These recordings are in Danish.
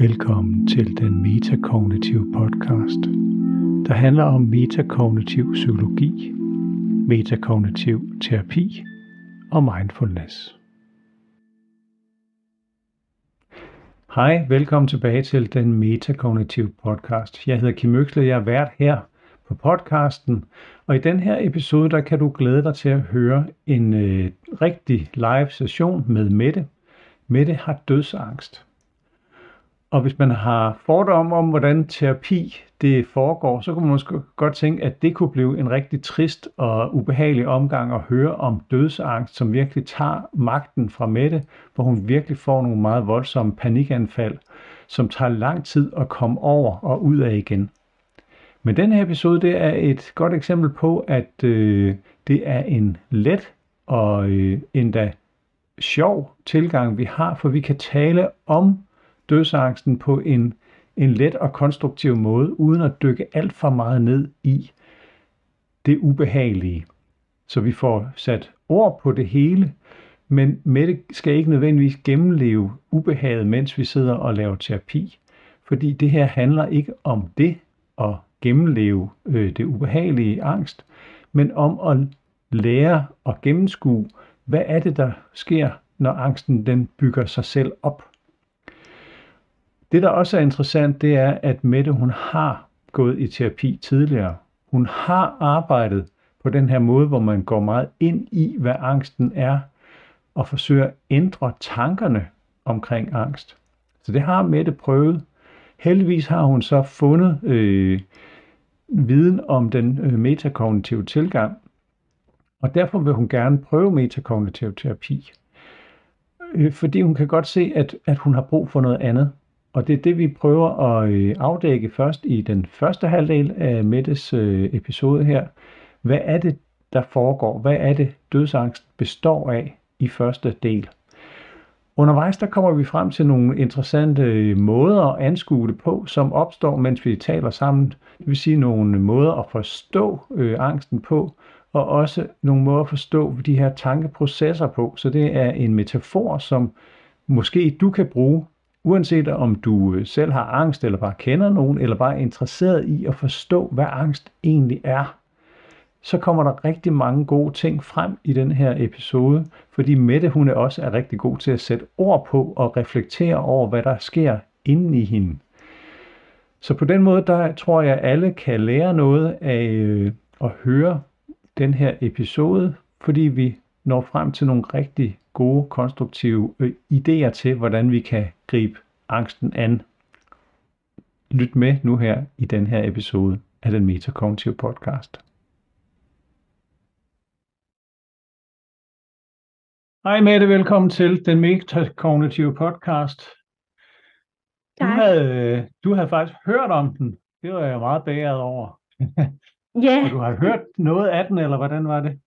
Velkommen til den metakognitive podcast, der handler om metakognitiv psykologi, metakognitiv terapi og mindfulness. Hej, velkommen tilbage til den metakognitive podcast. Jeg hedder Kim Øksle, jeg er vært her på podcasten, og i den her episode, der kan du glæde dig til at høre en øh, rigtig live session med Mette. Mette har dødsangst. Og hvis man har fordomme om, hvordan terapi det foregår, så kunne man måske godt tænke, at det kunne blive en rigtig trist og ubehagelig omgang at høre om dødsangst, som virkelig tager magten fra Mette, hvor hun virkelig får nogle meget voldsomme panikanfald, som tager lang tid at komme over og ud af igen. Men den her episode, det er et godt eksempel på, at øh, det er en let og øh, endda sjov tilgang, vi har, for vi kan tale om dødsangsten på en, en let og konstruktiv måde, uden at dykke alt for meget ned i det ubehagelige. Så vi får sat ord på det hele, men Mette skal ikke nødvendigvis gennemleve ubehaget, mens vi sidder og laver terapi. Fordi det her handler ikke om det at gennemleve øh, det ubehagelige angst, men om at lære og gennemskue, hvad er det, der sker, når angsten den bygger sig selv op. Det, der også er interessant, det er, at Mette hun har gået i terapi tidligere. Hun har arbejdet på den her måde, hvor man går meget ind i, hvad angsten er, og forsøger at ændre tankerne omkring angst. Så det har Mette prøvet. Heldigvis har hun så fundet øh, viden om den øh, metakognitive tilgang, og derfor vil hun gerne prøve metakognitiv terapi. Øh, fordi hun kan godt se, at, at hun har brug for noget andet. Og det er det, vi prøver at øh, afdække først i den første halvdel af Mettes øh, episode her. Hvad er det, der foregår? Hvad er det, dødsangst består af i første del? Undervejs der kommer vi frem til nogle interessante øh, måder at anskue det på, som opstår, mens vi taler sammen. Det vil sige nogle måder at forstå øh, angsten på, og også nogle måder at forstå de her tankeprocesser på. Så det er en metafor, som måske du kan bruge Uanset om du øh, selv har angst, eller bare kender nogen, eller bare er interesseret i at forstå, hvad angst egentlig er, så kommer der rigtig mange gode ting frem i den her episode, fordi Mette hun er også er rigtig god til at sætte ord på og reflektere over, hvad der sker inden i hende. Så på den måde, der tror jeg, alle kan lære noget af øh, at høre den her episode, fordi vi når frem til nogle rigtig gode, konstruktive øh, idéer til, hvordan vi kan gribe angsten an. Lyt med nu her i den her episode af den Metakognitive podcast. Hej Mette, velkommen til den Metakognitive podcast. Du havde, du havde faktisk hørt om den. Det var jeg meget bæret over. Ja. Og du har hørt noget af den, eller hvordan var det?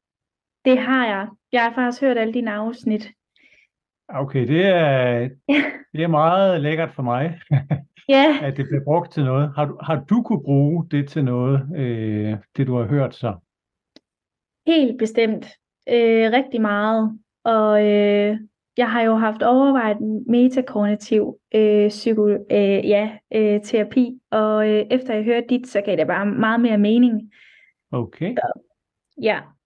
Det har jeg. Jeg har faktisk hørt alle dine afsnit. Okay, det er, det er meget lækkert for mig, Ja, at det bliver brugt til noget. Har du, har du kunne bruge det til noget, øh, det du har hørt så? helt bestemt. Øh, rigtig meget. Og øh, jeg har jo haft overvejet metakognitiv øh, psyko, øh, ja, øh, terapi, og øh, efter jeg hørte dit, så gav det bare meget mere mening. Okay, Ja, fedt.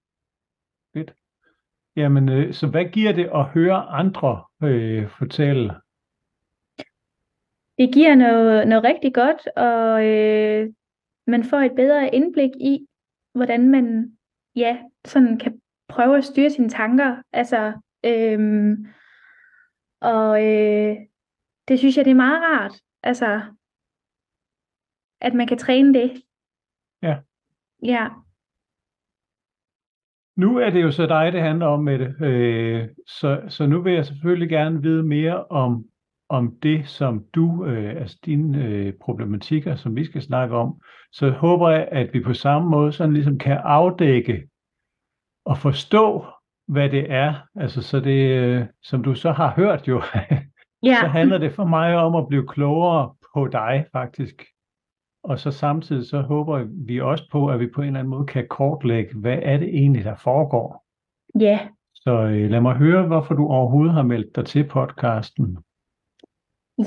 Jamen, øh, så hvad giver det at høre andre øh, fortælle? det giver noget, noget rigtig godt, og øh, man får et bedre indblik i, hvordan man ja, sådan kan prøve at styre sine tanker. Altså, øhm, og øh, det synes jeg, det er meget rart. Altså, at man kan træne det. Ja. Ja, Nu er det jo så dig, det handler om med det. Øh, så, så nu vil jeg selvfølgelig gerne vide mere om, om det, som du, øh, altså dine øh, problematikker, som vi skal snakke om. Så håber jeg, at vi på samme måde sådan ligesom kan afdække og forstå, hvad det er. Altså så det, øh, som du så har hørt jo, ja, så handler det for mig om at blive klogere på dig faktisk. Og så samtidig så håber vi også på, at vi på en eller anden måde kan kortlægge, hvad er det egentlig, der foregår. ja. Så øh, lad mig høre, hvorfor du overhovedet har meldt dig til podcasten.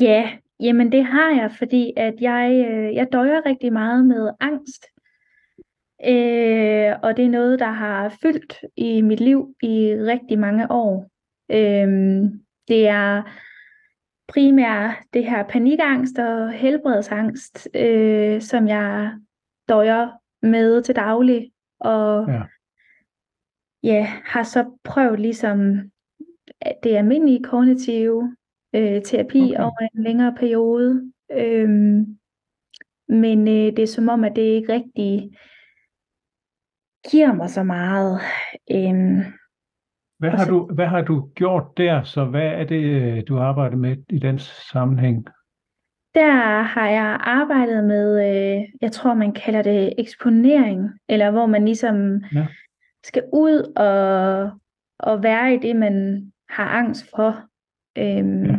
Ja, jamen det har jeg, fordi at jeg, øh, jeg døjer rigtig meget med angst. Øh, og det er noget, der har fyldt i mit liv i rigtig mange år. Øh, det er primært det her panikangst og helbredsangst, øh, som jeg døjer med til daglig. Og Ja. ja, har så prøvet ligesom det almindelige kognitive øh, terapi Okay. over en længere periode. Øhm, men øh, det er som om, at det ikke rigtig giver mig så meget. Øhm, Hvad har så- du, hvad har du gjort der? Så hvad er det, øh, du arbejder med i den sammenhæng? Der har jeg arbejdet med, øh, jeg tror man kalder det eksponering, eller hvor man ligesom Ja. skal ud og, og være i det, man har angst for. Øhm, Ja.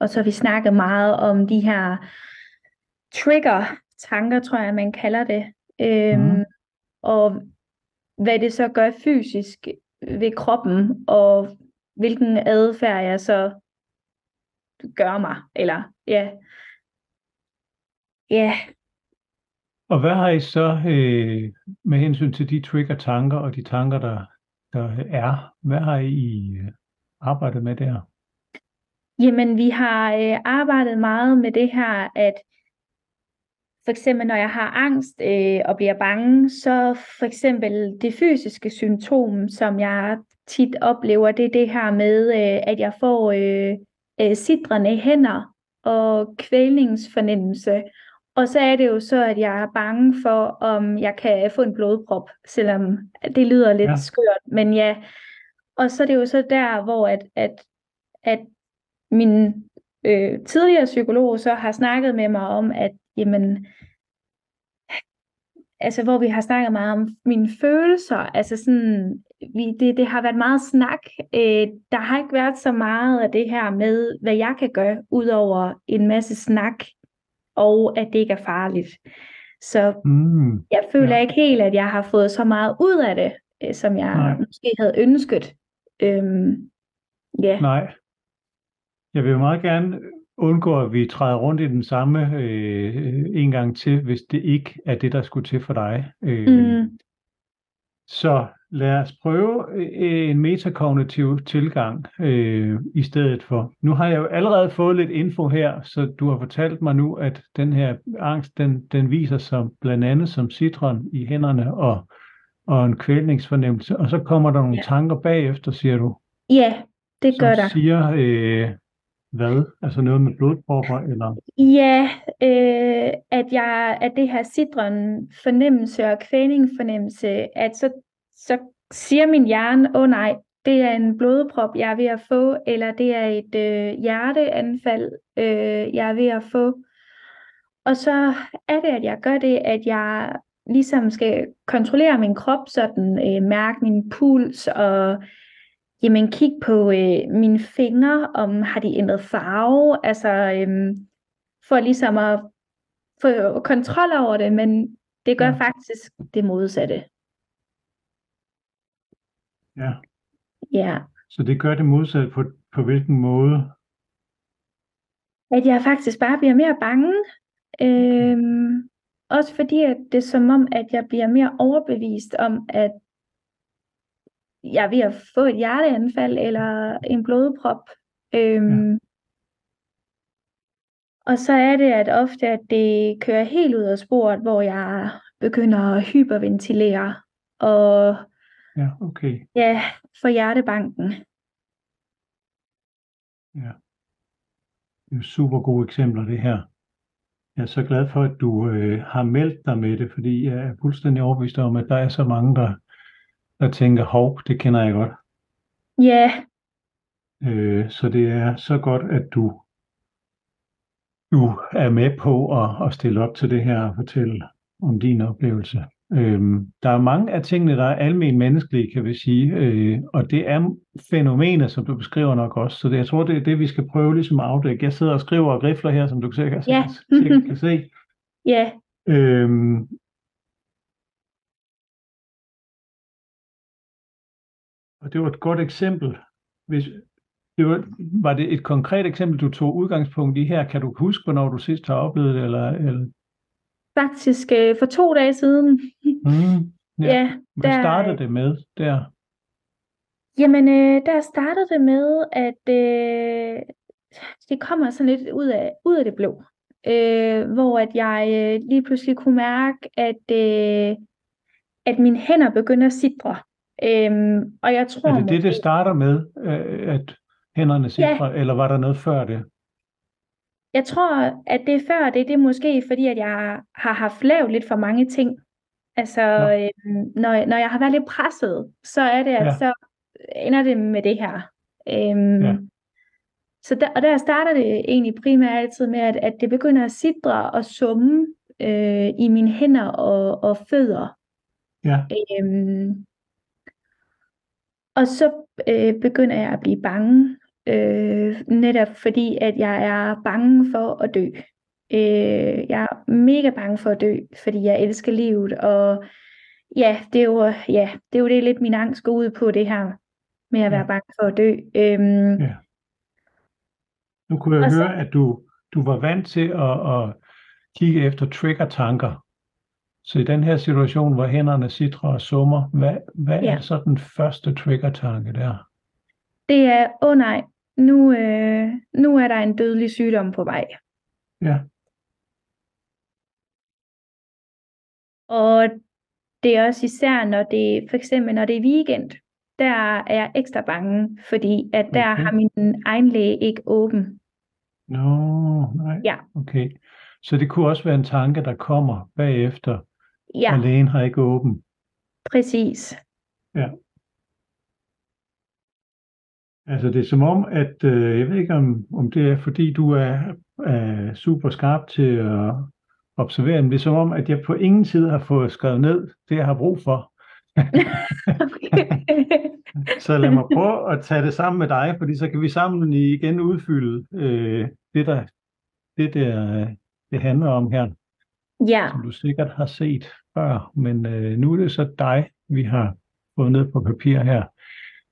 Og så har vi snakket meget om de her trigger-tanker, tror jeg, man kalder det. Øhm, Mhm. Og hvad det så gør fysisk ved kroppen, og hvilken adfærd jeg så gør mig. Eller ja, Ja, Og hvad har I så øh, med hensyn til de trigger-tanker og de tanker, der, der er? Hvad har I øh, arbejdet med der? jamen vi har øh, arbejdet meget med det her, at for eksempel når jeg har angst øh, og bliver bange, så for eksempel det fysiske symptom, som jeg tit oplever, det er det her med, øh, at jeg får øh, øh, sidrende hænder og kvælningsfornemmelse. Og så er det jo så, at jeg er bange for, om jeg kan få en blodprop, selvom det lyder lidt Ja. skørt, men ja. Og så er det jo så der, hvor at, at, at min øh, tidligere psykolog så har snakket med mig om, at jamen, altså hvor vi har snakket meget om mine følelser, altså sådan, vi, det, det har været meget snak, øh, der har ikke været så meget af det her med, hvad jeg kan gøre, udover en masse snak, og at det ikke er farligt. Så Mm, jeg føler Ja. ikke helt, at jeg har fået så meget ud af det, øh, som jeg Nej. måske havde ønsket. Øhm, ja. nej. Jeg vil meget gerne undgå, at vi træder rundt i den samme øh, en gang til, hvis det ikke er det, der skulle til for dig. Øh, Mm, Så lad os prøve øh, en metakognitiv tilgang øh, i stedet for. Nu har jeg jo allerede fået lidt info her, så du har fortalt mig nu, at den her angst, den, den viser sig blandt andet som citron i hænderne og, og en kvælningsfornemmelse, og så kommer der nogle Ja. tanker bagefter, siger du, ja, det gør som der. siger øh, hvad? Altså noget med blodpropper, eller? Ja, øh, at jeg at det her sidren fornemmelse og kvæning fornemmelse, at så, så siger min hjerne, åh oh, nej, det er en blodprop, jeg er ved at få, eller det er et øh, hjerteanfald, øh, jeg er ved at få. Og så er det, at jeg gør det, at jeg ligesom skal kontrollere min krop, sådan øh, mærke min puls og jamen kigge på øh, mine fingre, om har de ændret farve, altså øhm, for ligesom at få kontrol over det, men det gør Ja. faktisk det modsatte. Ja, Ja, så det gør det modsatte på, på hvilken måde? at jeg faktisk bare bliver mere bange. Øhm, også fordi at det er som om, at jeg bliver mere overbevist om, at jeg er ved at få et hjerteanfald eller en blodprop. Øhm, Og så er det, at ofte at det kører helt ud af sporet, hvor jeg begynder at hyperventilere og Ja, okay. ja, få hjertebanken. Ja. Det er super gode eksempler, det her. Jeg er så glad for, at du øh, har meldt dig med det, fordi jeg er fuldstændig overbevist om, at der er så mange, der, der tænker, hov, det kender jeg godt. Ja, Øh, så det er så godt, at du, du er med på at, at stille op til det her og fortælle om din oplevelse. Øhm, der er mange af tingene, der er almen menneskelige, kan vi sige, øh, og det er fænomener, som du beskriver nok også. Så det, jeg tror, det er det, vi skal prøve ligesom at afdække. Jeg sidder og skriver og grifler her, som du sikkert, Ja. sikkert kan se. ja, Øhm, og det var et godt eksempel. Hvis, Det var, var det et konkret eksempel, du tog udgangspunkt i her? Kan du huske, hvornår du sidst har oplevet det? Eller, eller? Faktisk øh, for to dage siden. Mm, ja. Ja, Hvad der, startede det med der? jamen øh, der startede det med, at øh, det kommer sådan lidt ud af, ud af det blå. Øh, hvor at jeg øh, lige pludselig kunne mærke, at, øh, at mine hænder begynder at sidre. Øhm, og jeg tror Er det det, det starter med, øh, at hænderne sidder, eller var der noget før det? jeg tror, at det er før det, det er måske fordi, at jeg har haft lavet lidt for mange ting. Altså, Nå. øhm, når, når jeg har været lidt presset, så er det, at Ja. så ender det med det her. Øhm, Ja. Så der, og der starter det egentlig primært altid med, at, at det begynder at sidre og summe øh, i mine hænder og, og fødder. Ja, Øhm, og så øh, begynder jeg at blive bange, øh, netop fordi at jeg er bange for at dø. Øh, jeg er mega bange for at dø, fordi jeg elsker livet, og ja, det er jo, ja, det er jo det lidt min angst går ud på det her med at være Ja. bange for at dø. Øhm, Ja. nu kunne jeg Og så- høre, at du, du var vant til at, at kigge efter trigger-tanker. Så i den her situation, hvor hænderne sidder og summer, hvad, hvad Ja. er så den første trigger-tanke der? det er, åh oh nej, nu, øh, nu er der en dødelig sygdom på vej. Ja, Og det er også især, når det for eksempel når det er weekend, der er jeg ekstra bange, fordi at der Okay. har min egen læge ikke åben. Nå, nej. Ja. Okay. Så det kunne også være en tanke, der kommer bagefter, Ja, og lægen har ikke åben. præcis. Altså det er som om, at øh, jeg ved ikke om, om det er fordi du er, er super skarp til at observere, men det er som om, at jeg på ingen tid har fået skrevet ned det, jeg har brug for. Så lad mig prøve at tage det sammen med dig, fordi så kan vi sammen igen udfylde øh, det, der, det, der det handler om her, Ja, som du sikkert har set før. Men øh, nu er det så dig, vi har fået ned på papir her.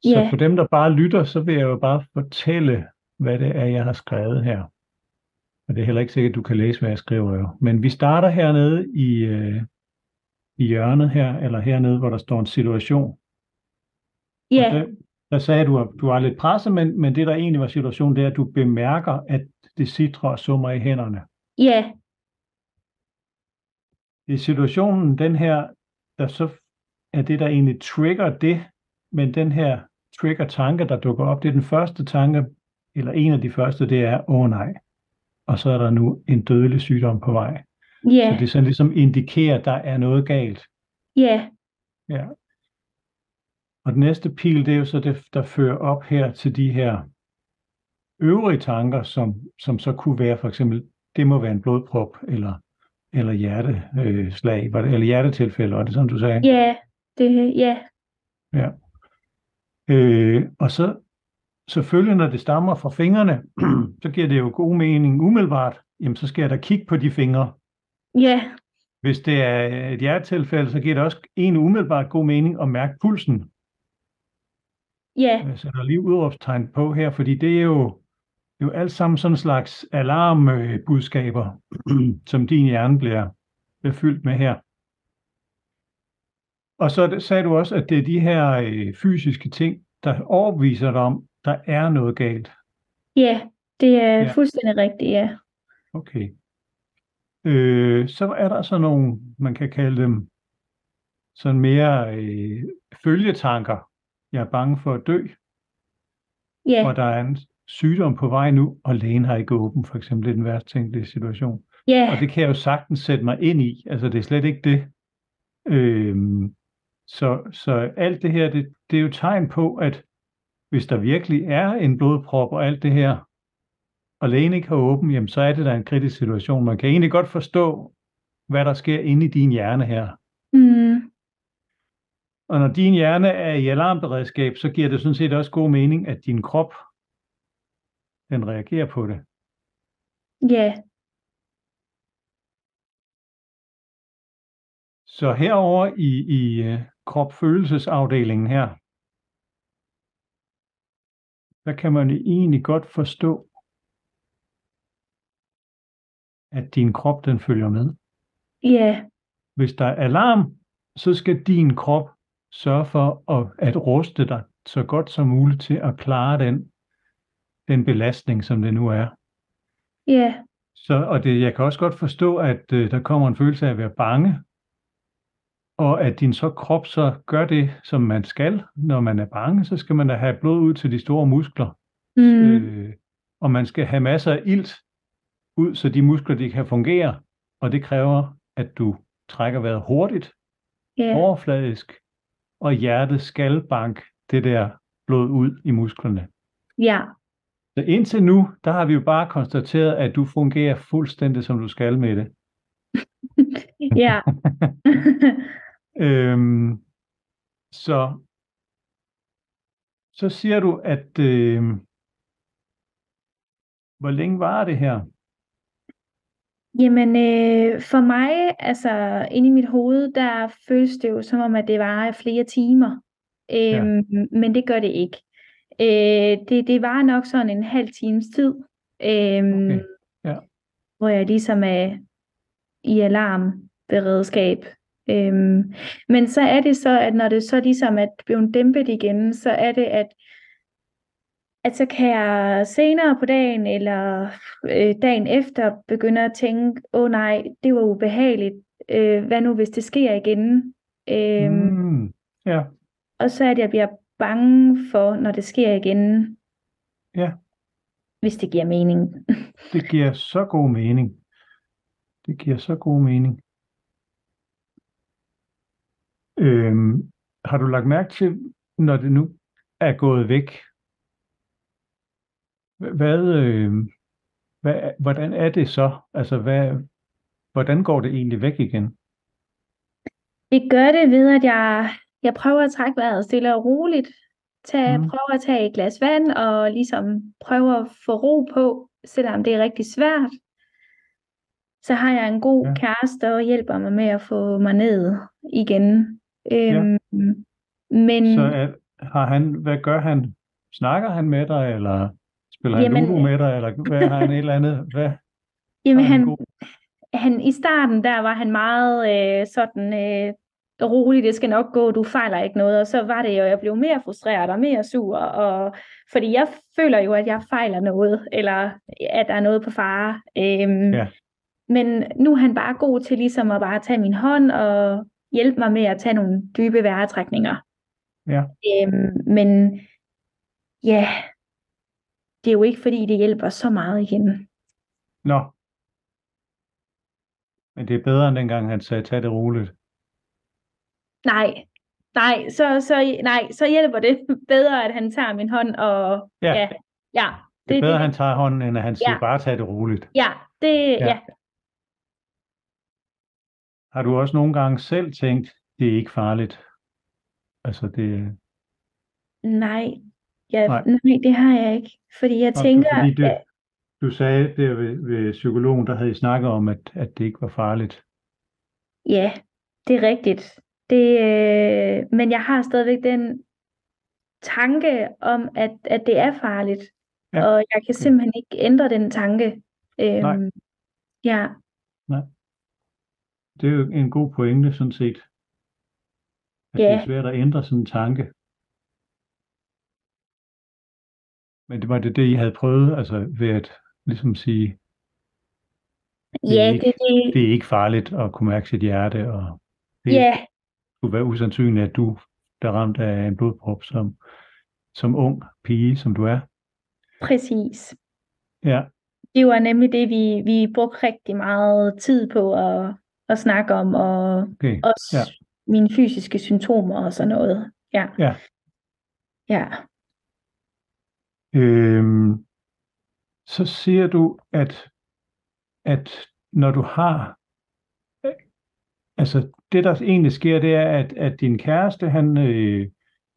Så Ja. for dem, der bare lytter, så vil jeg jo bare fortælle, hvad det er, jeg har skrevet her. Og det er heller ikke sikkert, at du kan læse, hvad jeg skriver jo. Men vi starter hernede i, øh, i hjørnet her, eller hernede, hvor der står en situation. ja, Og der, der sagde du, at du var lidt presset, men, men det, der egentlig var situationen, det er, at du bemærker, at det sidder og summer i hænderne. ja, Det er situationen, den her, der så er det, der egentlig trigger det, men den her trigger-tanke, der dukker op, det er den første tanke, eller en af de første, det er, åh nej, og så er der nu en dødelig sygdom på vej. Så ja, det sådan ligesom indikerer, at der er noget galt. ja, Ja. Og den næste pil, det er jo så det, der fører op her til de her øvrige tanker, som, som så kunne være for eksempel, det må være en blodprop, eller, eller hjerteslag, var det, eller hjertetilfælde, var det sådan, du sagde? ja, det, ja, Ja. Øh, og så selvfølgelig, når det stammer fra fingrene, så giver det jo god mening umiddelbart, jamen så skal jeg da kigge på de fingre. ja, Hvis det er et hjertetilfælde, så giver det også en umiddelbart god mening at mærke pulsen. ja, Jeg sætter lige udråbstegn på her, fordi det er jo, det er jo alt sammen sådan en slags alarmbudskaber, som din hjerne bliver, bliver fyldt med her. Og så sagde du også, at det er de her øh, fysiske ting, der overbeviser dig om, der er noget galt. ja, det er Ja. fuldstændig rigtigt, ja. Okay. Øh, så er der så nogle, man kan kalde dem, sådan mere øh, følgetanker. Jeg er bange for at dø, Ja, hvor der er en sygdom på vej nu, og lægen har ikke åben, for eksempel. Det er den værst tænkelige situation. ja, Og det kan jeg jo sagtens sætte mig ind i. Altså, det er slet ikke det. Øhm, så, så alt det her, det, det er jo tegn på, at hvis der virkelig er en blodprop og alt det her, og lægen ikke har åben, jamen, så er det da en kritisk situation. Man kan egentlig godt forstå, hvad der sker inde i din hjerne her. mm, Og når din hjerne er i alarmberedskab, så giver det sådan set også god mening, at din krop, den reagerer på det. ja, Så herover i, i uh, kropfølelsesafdelingen her, der kan man egentlig godt forstå, at din krop den følger med. Ja, Hvis der er alarm, så skal din krop sørge for at, at ruste dig så godt som muligt til at klare den, den belastning, som det nu er. ja, Så, og det, jeg kan også godt forstå, at øh, der kommer en følelse af at være bange, og at din så krop så gør det, som man skal, når man er bange, så skal man da have blod ud til de store muskler, mm, øh, og man skal have masser af ilt ud, så de muskler de kan fungere, og det kræver, at du trækker vejret hurtigt, ja, overfladisk, og hjertet skal banke det der blod ud i musklerne. ja, Så indtil nu, der har vi jo bare konstateret, at du fungerer fuldstændig som du skal med det. ja, Øhm, så, så siger du, at øh, hvor længe var det her? Jamen, øh, for mig, altså inde i mit hoved, der føles det jo som om, at det varer flere timer. Øhm, Men det gør det ikke. Øh, det, det var nok sådan en halv times tid, øhm, Okay, ja. hvor jeg ligesom er i alarmberedskab. Øhm, men så er det så, at når det så ligesom er blevet dæmpet igen, så er det, at at så kan jeg senere på dagen eller øh, dagen efter begynde at tænke, åh oh, nej, det var ubehageligt. Øh, hvad nu, hvis det sker igen? Øhm, Mm, ja, Og så er det, at jeg bliver bange for, når det sker igen, ja, hvis det giver mening. det giver så god mening. Det giver så god mening. Øhm, har du lagt mærke til, når det nu er gået væk, hva- hvad, øh, hvad, hvordan er det så? Altså, hvad, hvordan går det egentlig væk igen? Det gør det ved, at jeg, jeg prøver at trække vejret stille og roligt. Tag, Mm. Prøver at tage et glas vand og ligesom prøver at få ro på, selvom det er rigtig svært. Så har jeg en god Ja. kæreste, og hjælper mig med at få mig ned igen. Øhm, men Så er, har han, hvad gør han? Snakker han med dig, eller spiller han Jamen, Ludo med dig, eller hvad har han et eller andet? Hvad jamen, han han, god? han, i starten der var han meget øh, sådan øh, rolig, det skal nok gå, du fejler ikke noget. Og så var det jo, jeg blev mere frustreret og mere sur, og, fordi jeg føler jo, at jeg fejler noget, eller at der er noget på fare. Øhm, Ja. Men nu er han bare god til ligesom at bare tage min hånd og hjælpe mig med at tage nogle dybe vejrtrækninger. Ja. Øhm, men ja, det er jo ikke fordi, det hjælper så meget igen. Nå. Men det er bedre end dengang, han sagde, tag det roligt. Nej, nej, så, så, nej, så hjælper det bedre, at han tager min hånd og Ja, ja, ja, det er bedre, det, at han tager hånden, end at han siger, Ja. bare tag det roligt. ja, det, Ja. ja. Har du også nogle gange selv tænkt, det er ikke farligt? Altså, det, nej, ja, Nej. nej, det har jeg ikke, fordi jeg Nå, tænker, fordi det- du sagde der ved, ved psykologen, der havde I snakket om, at, at det ikke var farligt. ja, det er rigtigt. Det, øh, men jeg har stadigvæk den tanke om, at, at det er farligt, Ja, og jeg kan simpelthen ikke ændre den tanke. Nej. Øhm, ja, Det er jo en god pointe, sådan set. At det Ja. er svært at ændre sådan en tanke. Men det var det, det I havde prøvet, altså ved at ligesom sige, Det er ja, ikke- det, det, det er ikke farligt at kunne mærke sit hjerte, og det ja, skulle være usandsynligt, at du der er ramt af en blodprop som, som ung pige, som du er. præcis. Ja, Det var nemlig det, vi, vi brugte rigtig meget tid på at, at snakke om, og okay. også Ja. mine fysiske symptomer og sådan noget. Ja. Ja. Ja. Øhm, så siger du, at, at når du har, altså det der egentlig sker, det er, at, at din kæreste, han, øh,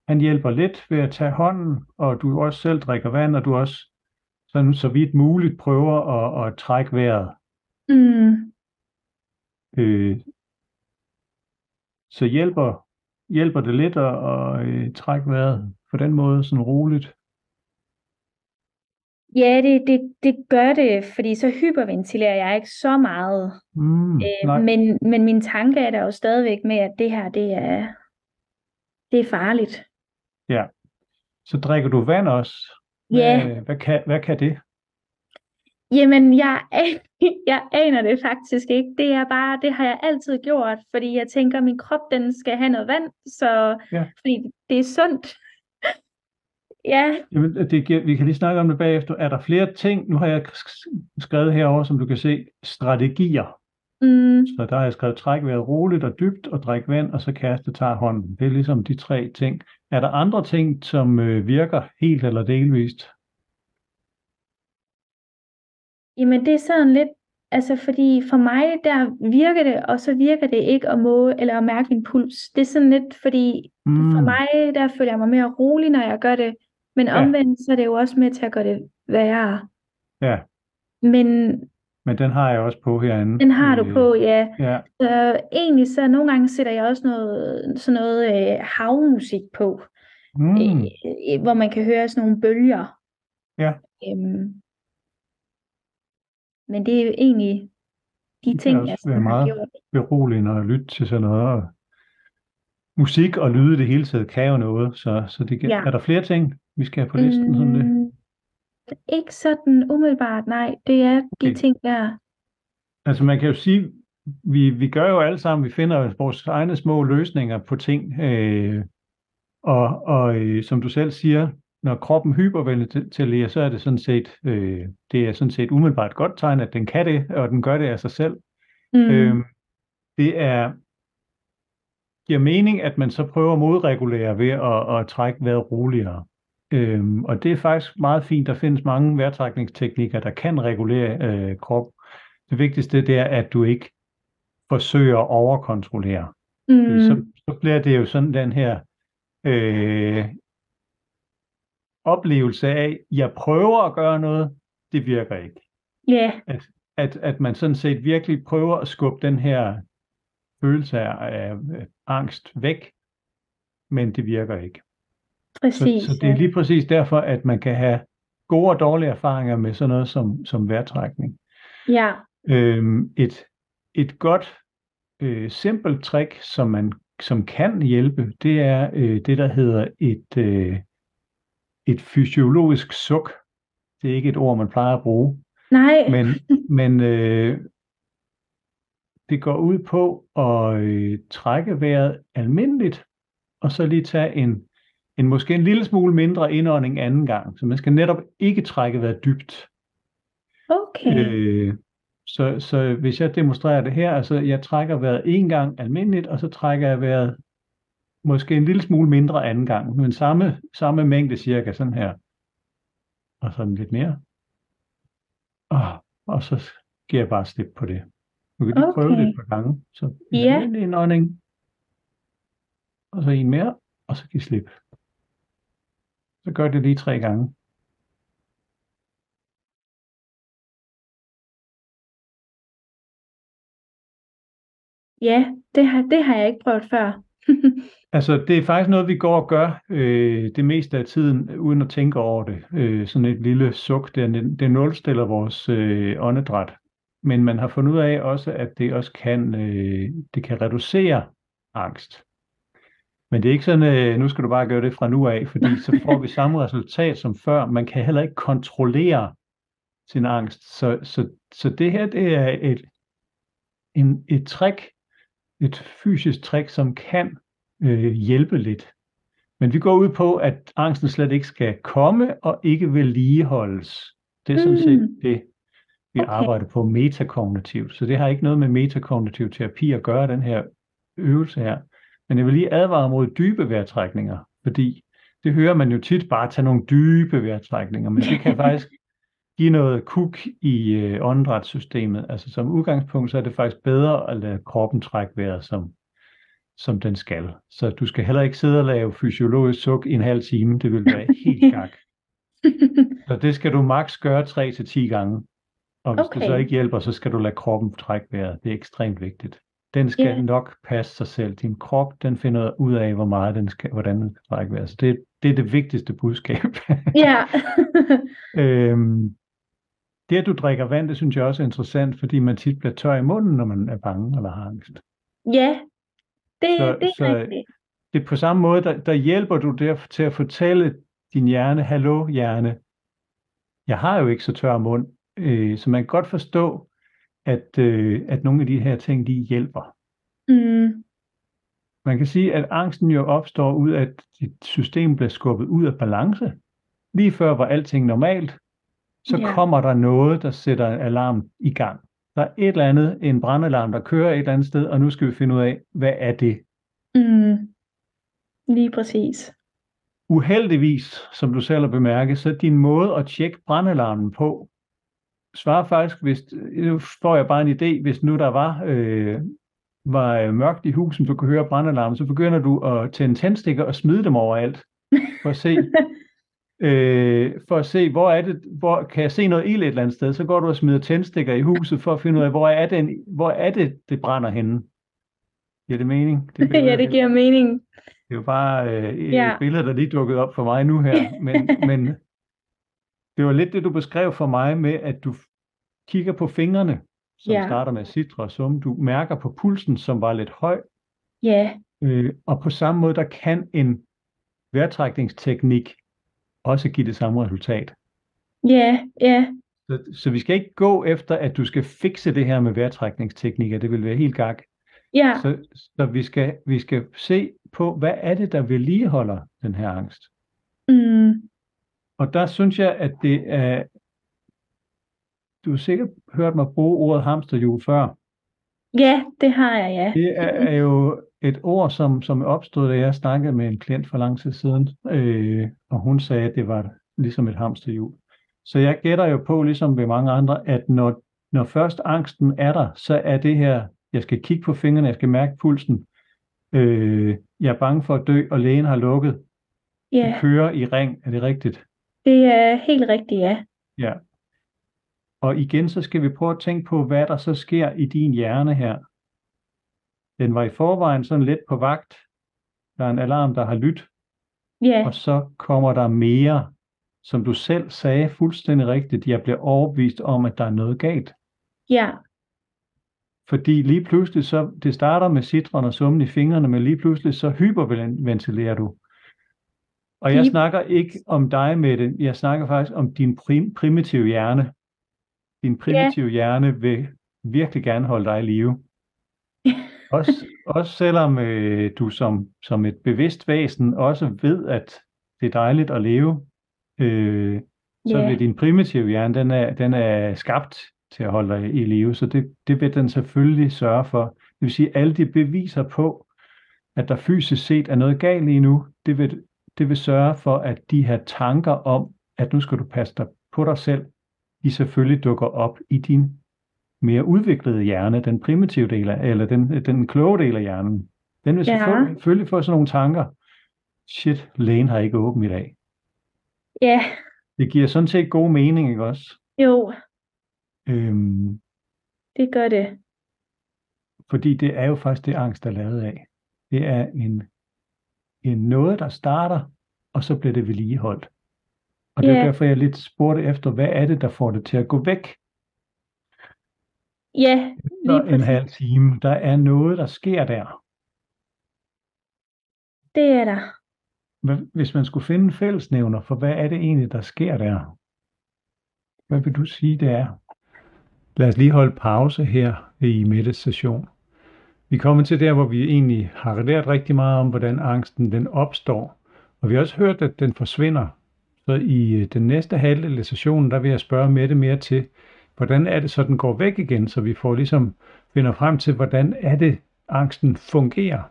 han hjælper lidt ved at tage hånden, og du også selv drikker vand, og du også sådan, så vidt muligt prøver at, at trække vejret. Mm, Øh, så hjælper, hjælper det lidt at, at øh, trække vejret på den måde, sådan roligt. Ja, det, det, det gør det, fordi så hyperventilerer jeg ikke så meget. Mm, Øh, men, men min tanke er der jo stadigvæk med, at det her, det er, det er farligt. Ja. Så drikker du vand også? Ja, Hvad, hvad, kan, hvad kan det? jamen jeg, jeg aner det faktisk ikke. Det er bare, det har jeg altid gjort, fordi jeg tænker, at min krop, den skal have noget vand, så Ja. fordi det er sundt. Ja, Jamen, det giver, vi kan lige snakke om det bagefter. Er der flere ting? Nu har jeg sk- skrevet herover, som du kan se, strategier. mm, Så der har jeg skrevet, træk vejret roligt og dybt, og drik vand, og så kaste tager hånden. Det er ligesom de tre ting. Er der andre ting, som øh, virker helt eller delvist? jamen det er sådan lidt, altså fordi for mig, der virker det, og så virker det ikke at måle eller at mærke min puls. Det er sådan lidt, fordi For Mm, mig, der føler jeg mig mere rolig, når jeg gør det. Men Ja. omvendt, så er det jo også med til at gøre det værre. ja, Men men den har jeg også på herinde. den har du på, ja. Ja, Så egentlig så nogle gange sætter jeg også noget, sådan noget øh, havmusik på, mm, øh, hvor man kan høre sådan nogle bølger. Ja. Øhm, men det er jo egentlig de ting, også jeg sådan har meget gjort. beroligende at lytte til sådan noget. Og musik og lyde det hele taget kan jo noget, så, så det Ja. er der flere ting, vi skal have på listen? Sådan det? Mm, ikke sådan umiddelbart, nej. Det er de Okay. ting der. Altså man kan jo sige, vi, vi gør jo alle sammen, vi finder vores egne små løsninger på ting, øh, og, og øh, som du selv siger, når kroppen hyperventilerer, så er det sådan set, øh, det er sådan set umiddelbart godt tegn, at den kan det, og den gør det af sig selv. Mm, Øhm, det er giver mening, at man så prøver at modregulere ved at, at trække vejret roligere. Øhm, og det er faktisk meget fint. Der findes mange vejrtrækningsteknikker, der kan regulere øh, krop. Det vigtigste det er, at du ikke forsøger at overkontrollere. Mm, Så, så bliver det jo sådan den her øh, oplevelse af, jeg prøver at gøre noget, det virker ikke. ja, At, at man sådan set virkelig prøver at skubbe den her følelse af af angst væk, men det virker ikke. Så, præcis. så det er lige præcis derfor, at man kan have gode og dårlige erfaringer med sådan noget som, som vejrtrækning. Ja, Øhm, et, et godt, øh, simpelt trick, som man som kan hjælpe, det er øh, det, der hedder et, øh, et fysiologisk suk. Det er ikke et ord, man plejer at bruge, nej, men, men øh, det går ud på at øh, trække vejret almindeligt, og så lige tage en, en måske en lille smule mindre indånding anden gang. Så man skal netop ikke trække vejret dybt. okay. Øh, så, så hvis jeg demonstrerer det her, altså jeg trækker vejret en gang almindeligt, og så trækker jeg vejret måske en lille smule mindre anden gang, men samme, samme mængde cirka sådan her. Og sådan lidt mere. Og, og så giver jeg bare slip på det. Du kan lige prøve det Okay. et par gange. Så en Ja. almindelig indånding, og så en mere, og så giv slip. Så gør det lige tre gange. Ja, det har, det har jeg ikke prøvet før. Altså, det er faktisk noget, vi går og gør øh, det meste af tiden, uden at tænke over det. Øh, sådan et lille suk, der, det nulstiller vores øh, åndedræt. Men man har fundet ud af også, at det også kan, øh, det kan reducere angst. Men det er ikke sådan, øh, nu skal du bare gøre det fra nu af, fordi så får vi samme resultat som før. Man kan heller ikke kontrollere sin angst. Så, så, så det her, det er et, en, et trick, et fysisk trick, som kan øh, hjælpe lidt. Men vi går ud på, at angsten slet ikke skal komme og ikke vedligeholdes. Det er sådan set Mm. det, vi Okay. arbejder på metakognitivt. Så det har ikke noget med metakognitiv terapi at gøre, den her øvelse her. Men jeg vil lige advare mod dybe vejrtrækninger, fordi det hører man jo tit bare tage nogle dybe vejrtrækninger, men det kan faktisk give noget kuk i øh, åndedrætssystemet. Altså som udgangspunkt, så er det faktisk bedre at lade kroppen trække vejret, som, som den skal. Så du skal heller ikke sidde og lave fysiologisk suk i en halv time. Det vil være helt gak. Så det skal du maks gøre 3-10 gange. Og hvis okay. det så ikke hjælper, så skal du lade kroppen trække vejret. Det er ekstremt vigtigt. Den skal Ja. nok passe sig selv. Din krop, den finder ud af, hvor meget den skal, hvordan den skal trække vejret. Så det, det er det vigtigste budskab. Ja. øhm, det, at du drikker vand, det synes jeg også er interessant, fordi man tit bliver tør i munden, når man er bange eller har angst. ja, det, Så- det er så- rigtigt. Det er på samme måde, der, der hjælper du der til at fortælle din hjerne, hallo hjerne, jeg har jo ikke så tør mund, øh, så man kan godt forstå, at, øh, at nogle af de her ting, de hjælper. Mm, Man kan sige, at angsten jo opstår ud af, at dit system bliver skubbet ud af balance. Lige før var alting normalt, så Ja. kommer der noget, der sætter en alarm i gang. Der er et eller andet, en brandalarm, der kører et eller andet sted, og nu skal vi finde ud af, hvad er det? mm, lige præcis. Uheldigvis, som du selv har bemærket, så din måde at tjekke brandalarmen på, svarer faktisk, hvis, nu får jeg bare en idé, hvis nu der var, øh, var øh, mørkt i huset, du kan høre brandalarmen, så begynder du at tænde tændstikker og smide dem overalt, for at se, øh, for at se, hvor er det, hvor kan jeg se noget ild et eller andet sted, så går du og smider tændstikker i huset, for at finde ud af, hvor er det, hvor er det, det brænder henne. Giver det mening? Det ja, det giver mening. Det er jo bare øh, et Ja. billede, der lige dukkede op for mig nu her. Men, men det var lidt det, du beskrev for mig med, at du kigger på fingrene, som Ja. starter med citre og sum. Du mærker på pulsen, som var lidt høj. Ja, Øh, og på samme måde, der kan en vejrtrækningsteknik også give det samme resultat. ja, ja, Så, så vi skal ikke gå efter, at du skal fikse det her med vejrtrækningsteknikker. Det vil være helt gak. ja, Så, så vi, skal, vi skal se på, hvad er det, der vedligeholder den her angst. mm, Og der synes jeg, at det er... Du har sikkert hørt mig bruge ordet hamsterhjul før. ja, det har jeg, ja. Det er, jo et ord, som, som opstået, da jeg snakkede med en klient for lang tid siden, øh, og hun sagde, at det var ligesom et hamsterhjul. Så jeg gætter jo på, ligesom ved mange andre, at når, når først angsten er der, så er det her, jeg skal kigge på fingrene, jeg skal mærke pulsen, øh, jeg er bange for at dø, og lægen har lukket, Ja, det kører i ring, er det rigtigt? Det er helt rigtigt, ja. Ja. Og igen, så skal vi prøve at tænke på, hvad der så sker i din hjerne her. Den var i forvejen sådan lidt på vagt. Der er en alarm, der har lyttet, Ja, og så kommer der mere, som du selv sagde fuldstændig rigtigt. Jeg bliver overbevist om, at der er noget galt. ja, Fordi lige pludselig, så det starter med citron og summen i fingrene, men lige pludselig, så hyperventilerer du. Og jeg snakker ikke om dig med det, jeg snakker faktisk om din prim- primitive hjerne. Din primitive hjerne vil virkelig gerne holde dig i live. Også, også selvom øh, du som, som et bevidst væsen også ved, at det er dejligt at leve, øh, så Ja. vil din primitive hjerne, den er, den er skabt til at holde dig i live, så det, det vil den selvfølgelig sørge for. Det vil sige, alle de beviser på, at der fysisk set er noget galt lige nu, det vil, det vil sørge for, at de her tanker om, at nu skal du passe dig på dig selv, de selvfølgelig dukker op i din mere udviklede hjerne, den primitive del af, eller den, den kloge del af hjernen. Den vil Ja. selvfølgelig, selvfølgelig få sådan nogle tanker. Shit, lægen har ikke åben i dag. ja, Det giver sådan set god mening, ikke også? jo, Øhm, det gør det. fordi det er jo faktisk det, angst er lavet af. Det er en noget, der starter, og så bliver det vedligeholdt. Og det er Ja. derfor, jeg lidt spurgte efter, hvad er det, der får det til at gå væk? Ja, Så lige en præcis. halv time. Der er noget, der sker der. Det er der. Hvis man skulle finde en fællesnævner for, hvad er det egentlig, der sker der? Hvad vil du sige, det er? Lad os lige holde pause her i meditation. Vi kommer til der, hvor vi egentlig har lært rigtig meget om, hvordan angsten den opstår. Og vi har også hørt, at den forsvinder. Så i øh, den næste halvdel af sessionen, der vil jeg spørge Mette mere til, hvordan er det så, den går væk igen, så vi får ligesom finder frem til, hvordan er det, angsten fungerer.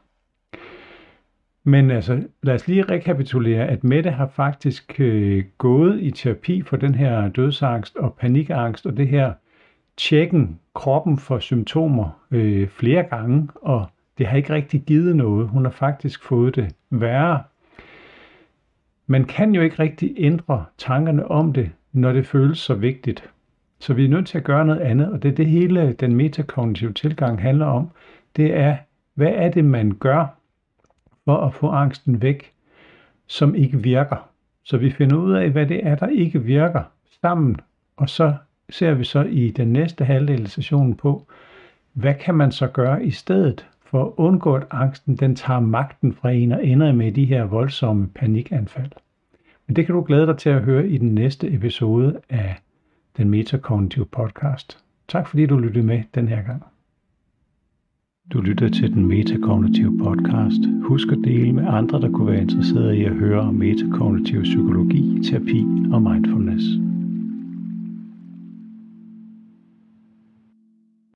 Men altså, lad os lige rekapitulere, at Mette har faktisk øh, gået i terapi for den her dødsangst og panikangst og det her tjekken kroppen for symptomer øh, flere gange, og det har ikke rigtig givet noget. Hun har faktisk fået det værre. Man kan jo ikke rigtig ændre tankerne om det, når det føles så vigtigt. Så vi er nødt til at gøre noget andet, og det er det hele den metakognitive tilgang handler om. Det er, hvad er det, man gør for at få angsten væk? som ikke virker. Så vi finder ud af, hvad det er, der ikke virker sammen, og så ser vi så i den næste halvdel af sessionen på, hvad kan man så gøre i stedet for at undgå, at angsten den tager magten fra en og ender med de her voldsomme panikanfald. Men det kan du glæde dig til at høre i den næste episode af den Metakognitive podcast. Tak fordi du lyttede med den her gang. Du lytter til den Metakognitive podcast. Husk at dele med andre, der kunne være interesserede i at høre om metakognitiv psykologi, terapi og mindfulness.